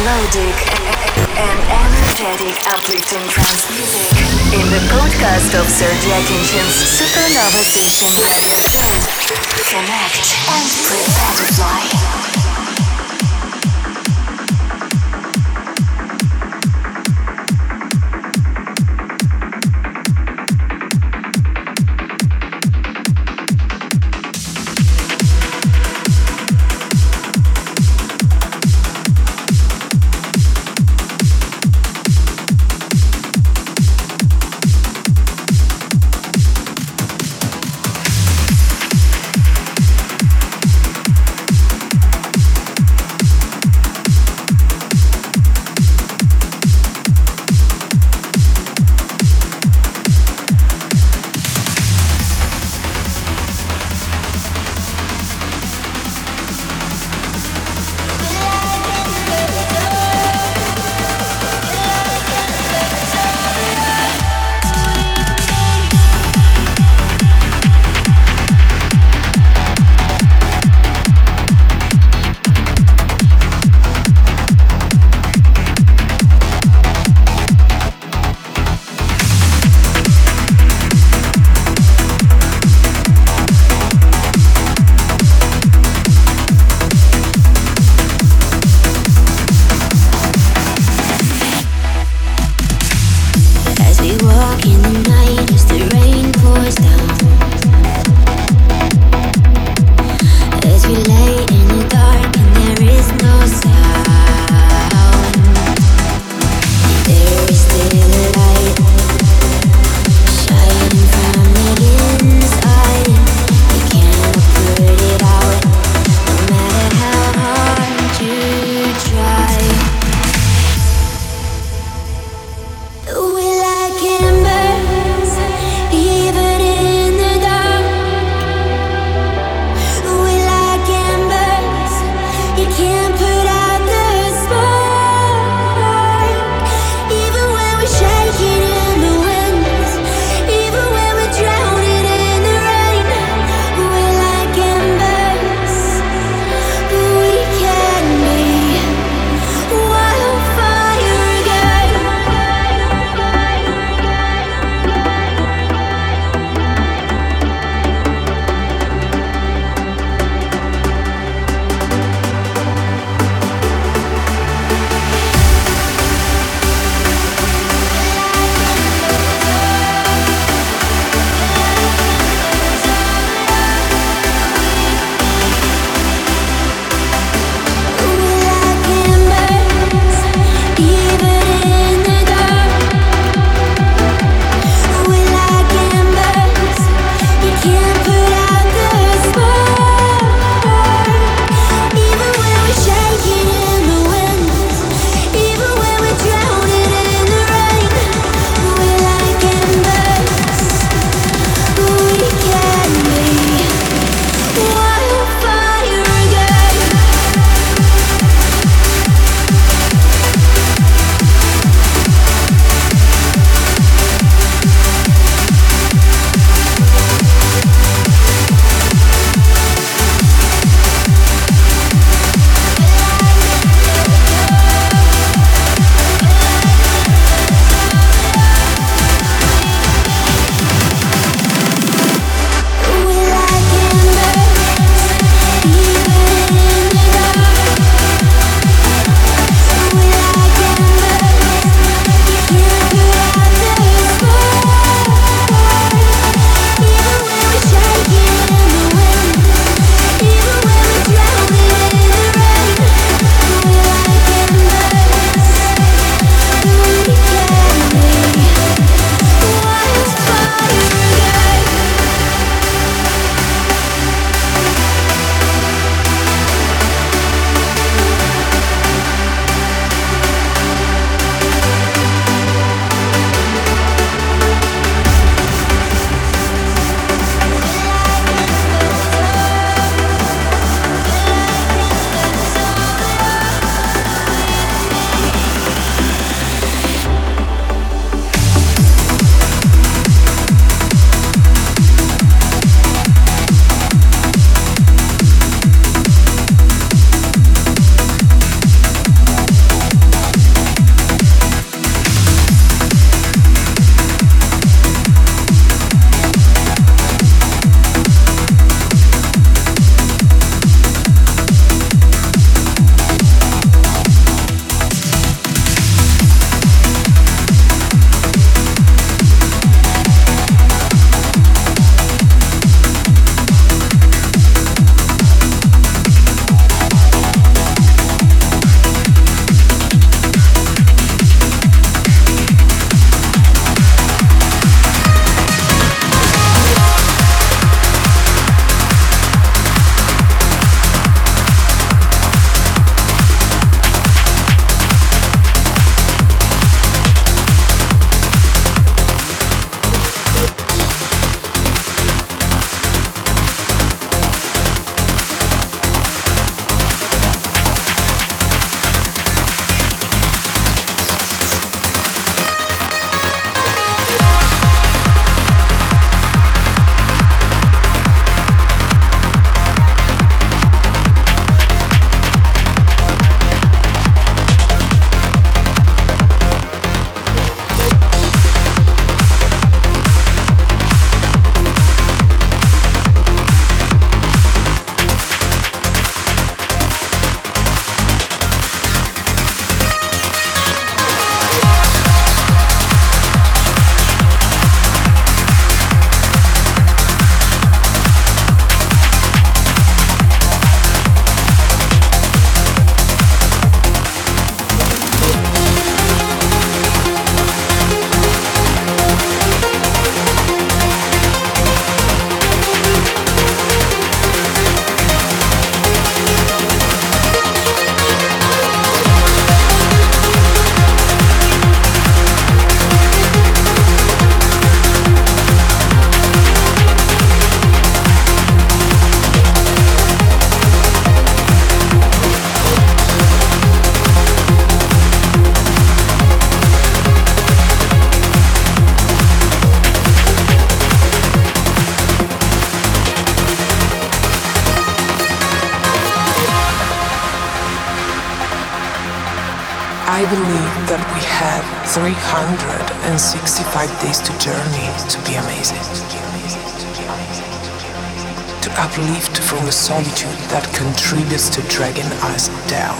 melodic and energetic uplifting trance music in the podcast of Sergey Akinchin's Supernova Session. Connect and prepare to fly. I believe that we have 365 days to journey to be amazing. To uplift from the solitude that contributes to dragging us down.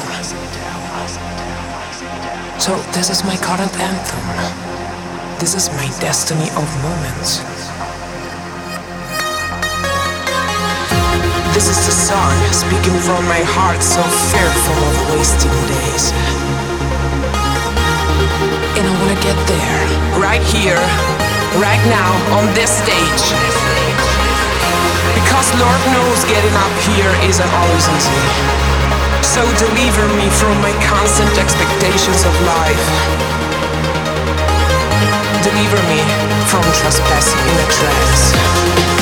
So, this is my current anthem. This is my destiny of moments. This is the song speaking from my heart, so fearful of wasting days. Get there, right here, right now, on this stage. Because Lord knows getting up here isn't always easy. So deliver me from my constant expectations of life. Deliver me from trespassing in a trance.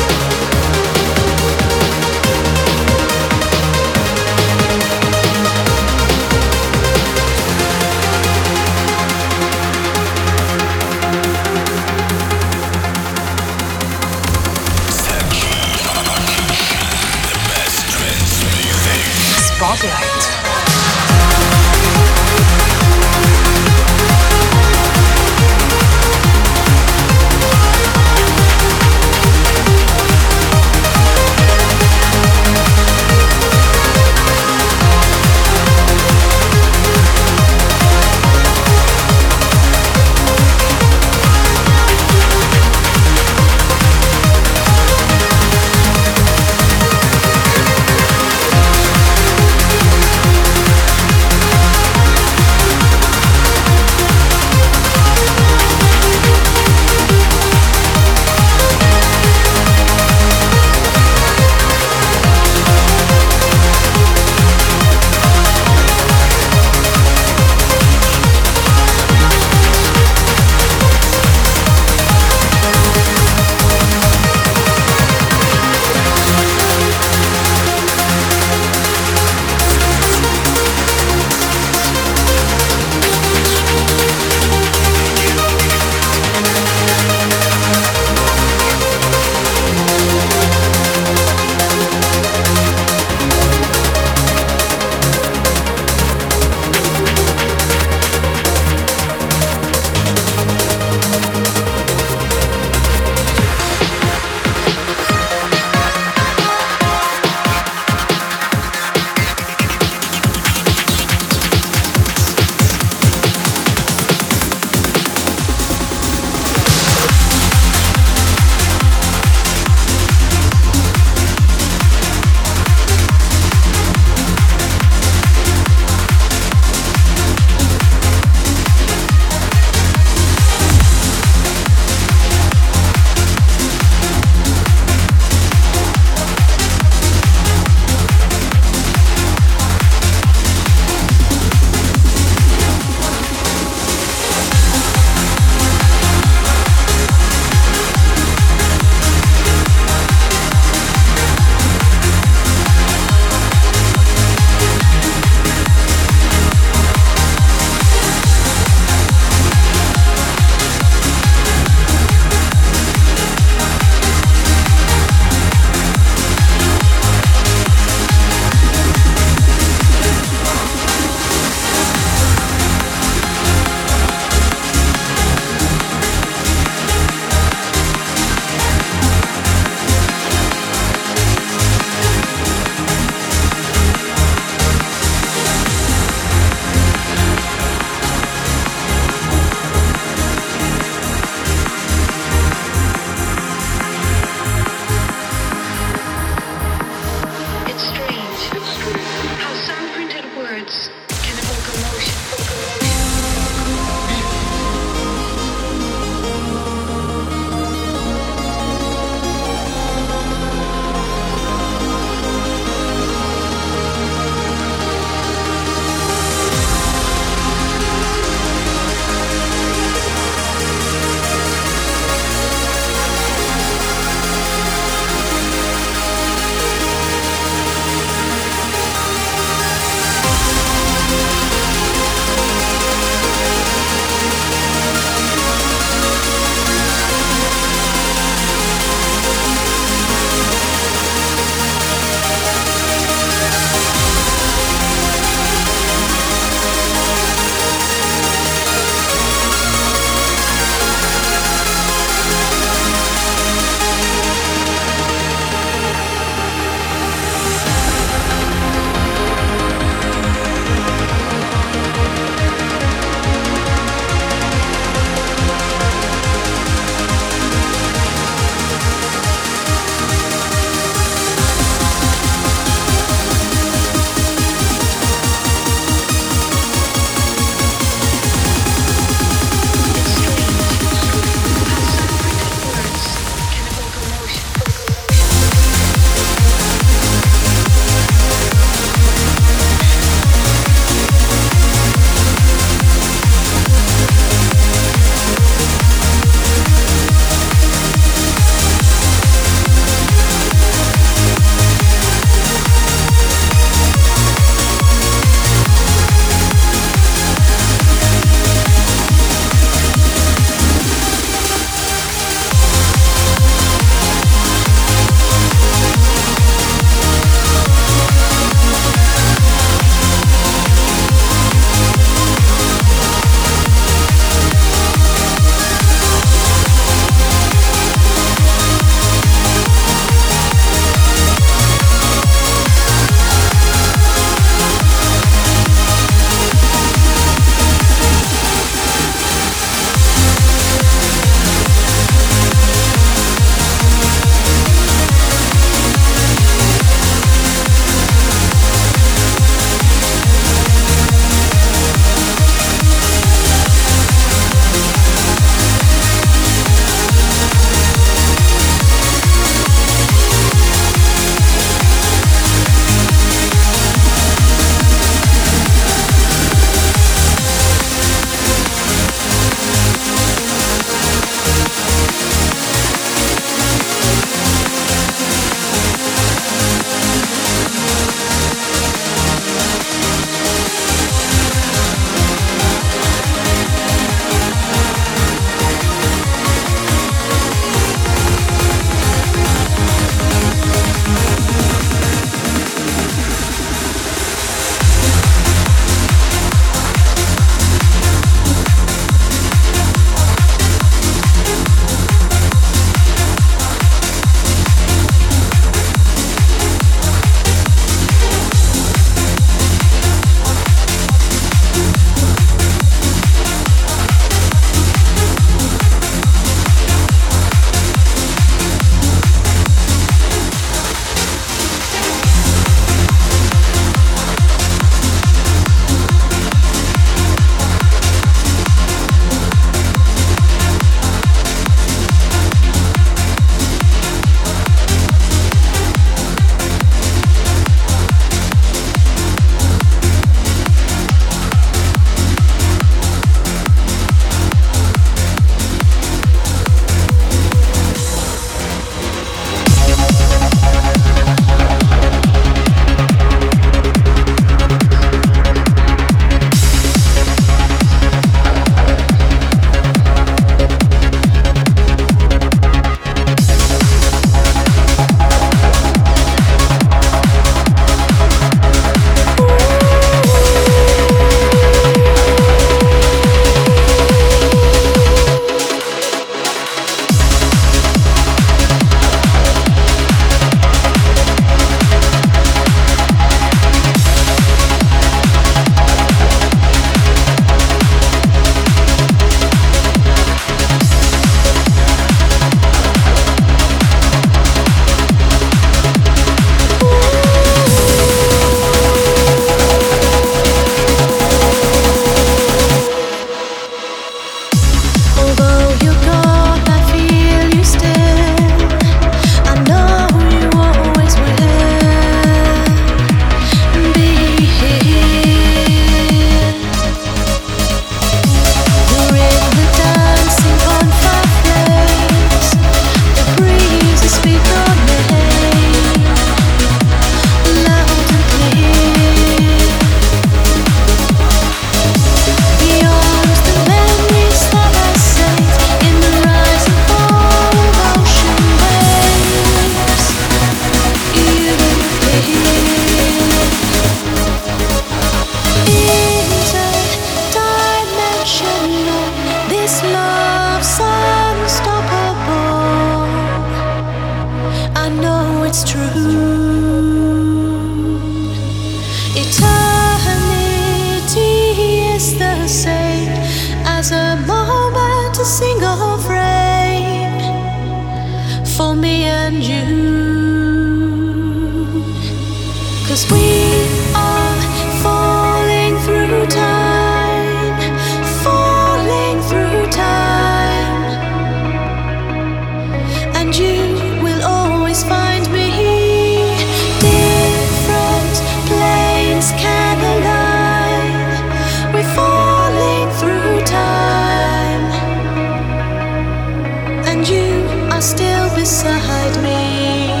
and you are still beside me.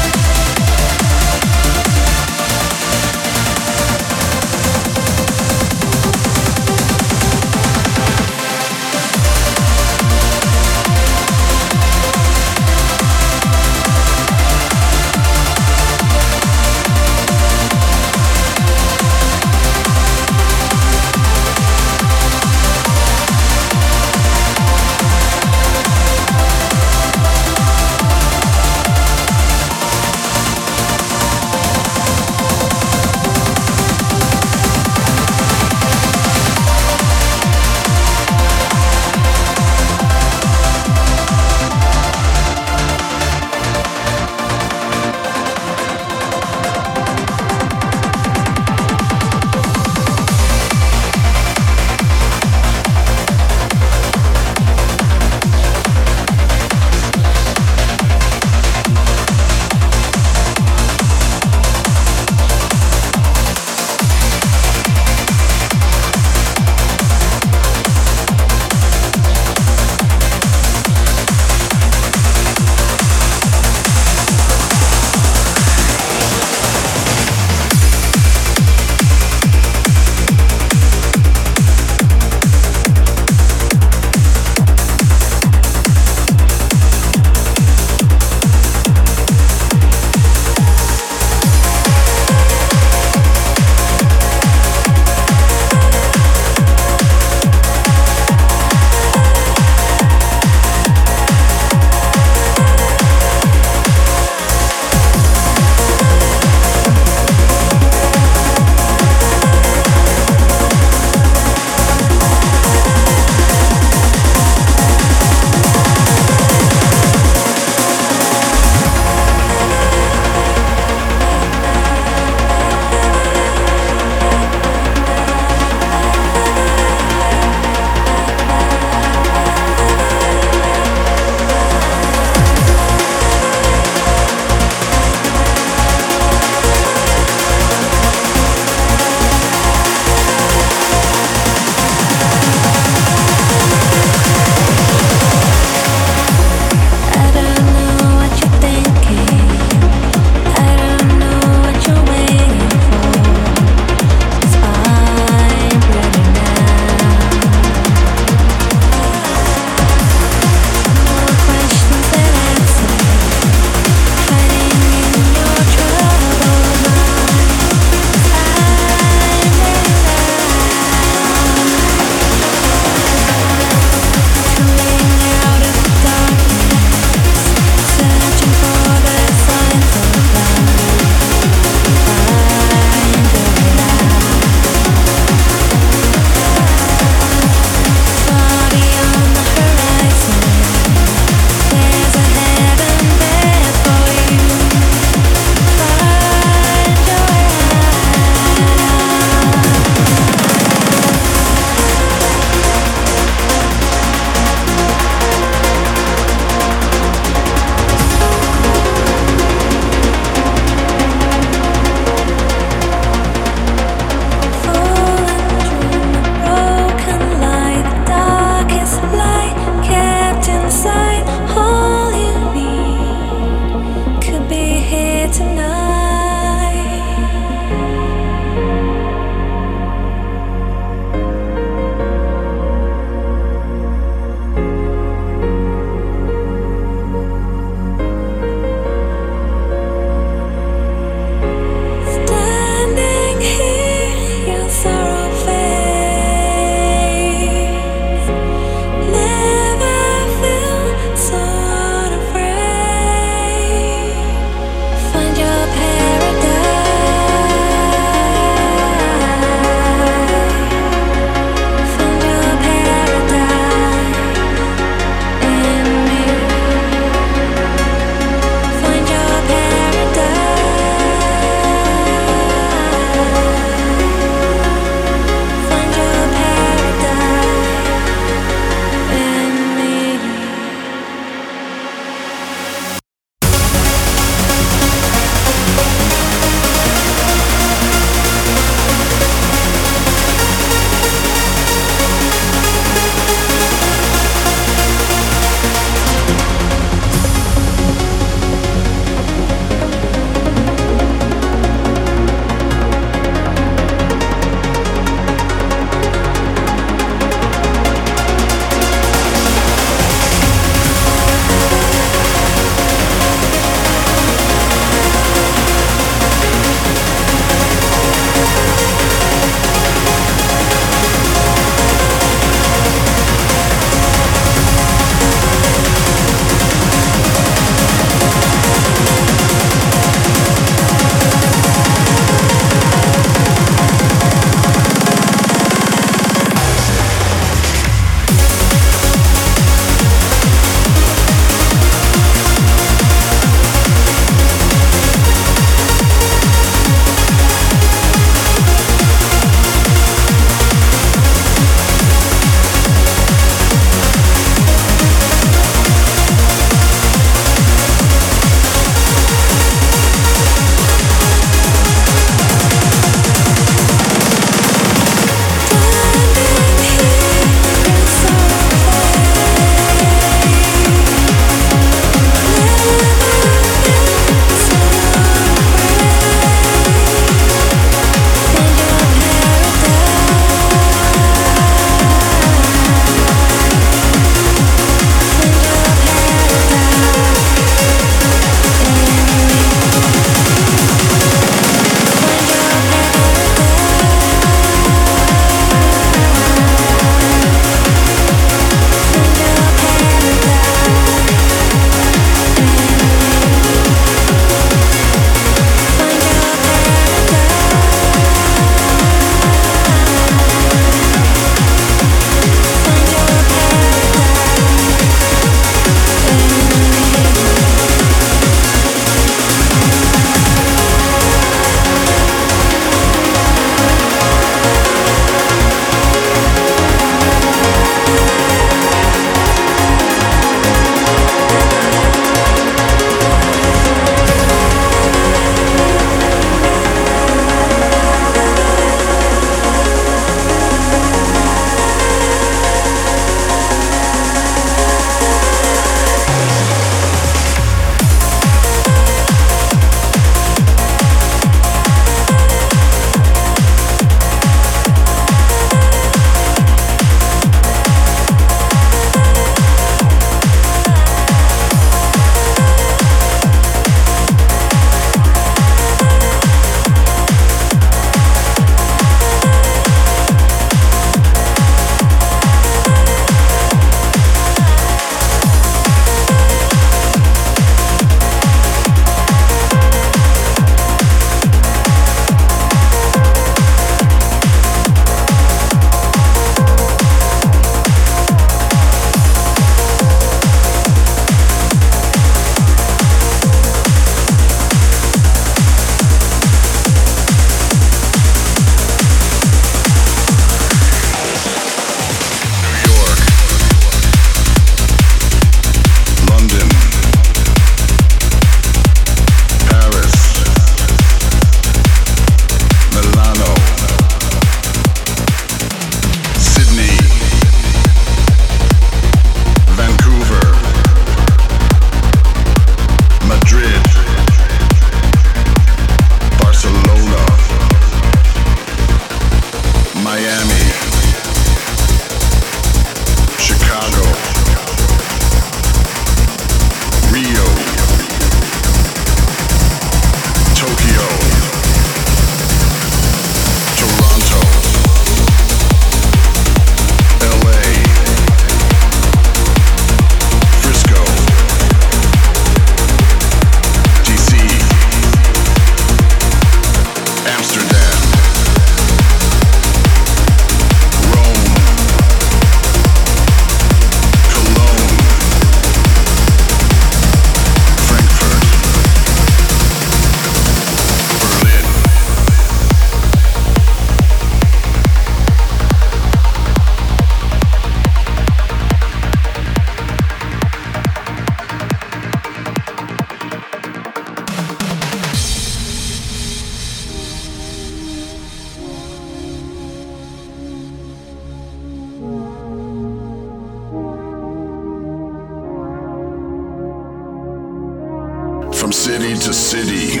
From city to city.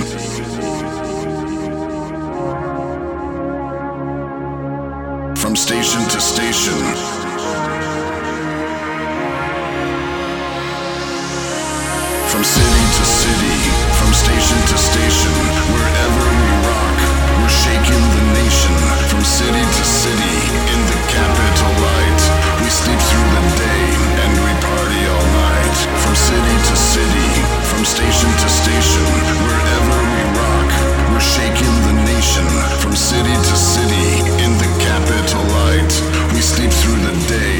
From station to station. From city to city, from station to station, wherever we rock, we're shaking the nation. From city to city, in the capital light, we sleep through the day and we party all night. From city to city. From station to station, wherever we rock, we're shaking the nation. From city to city, in the capital light, we sleep through the day.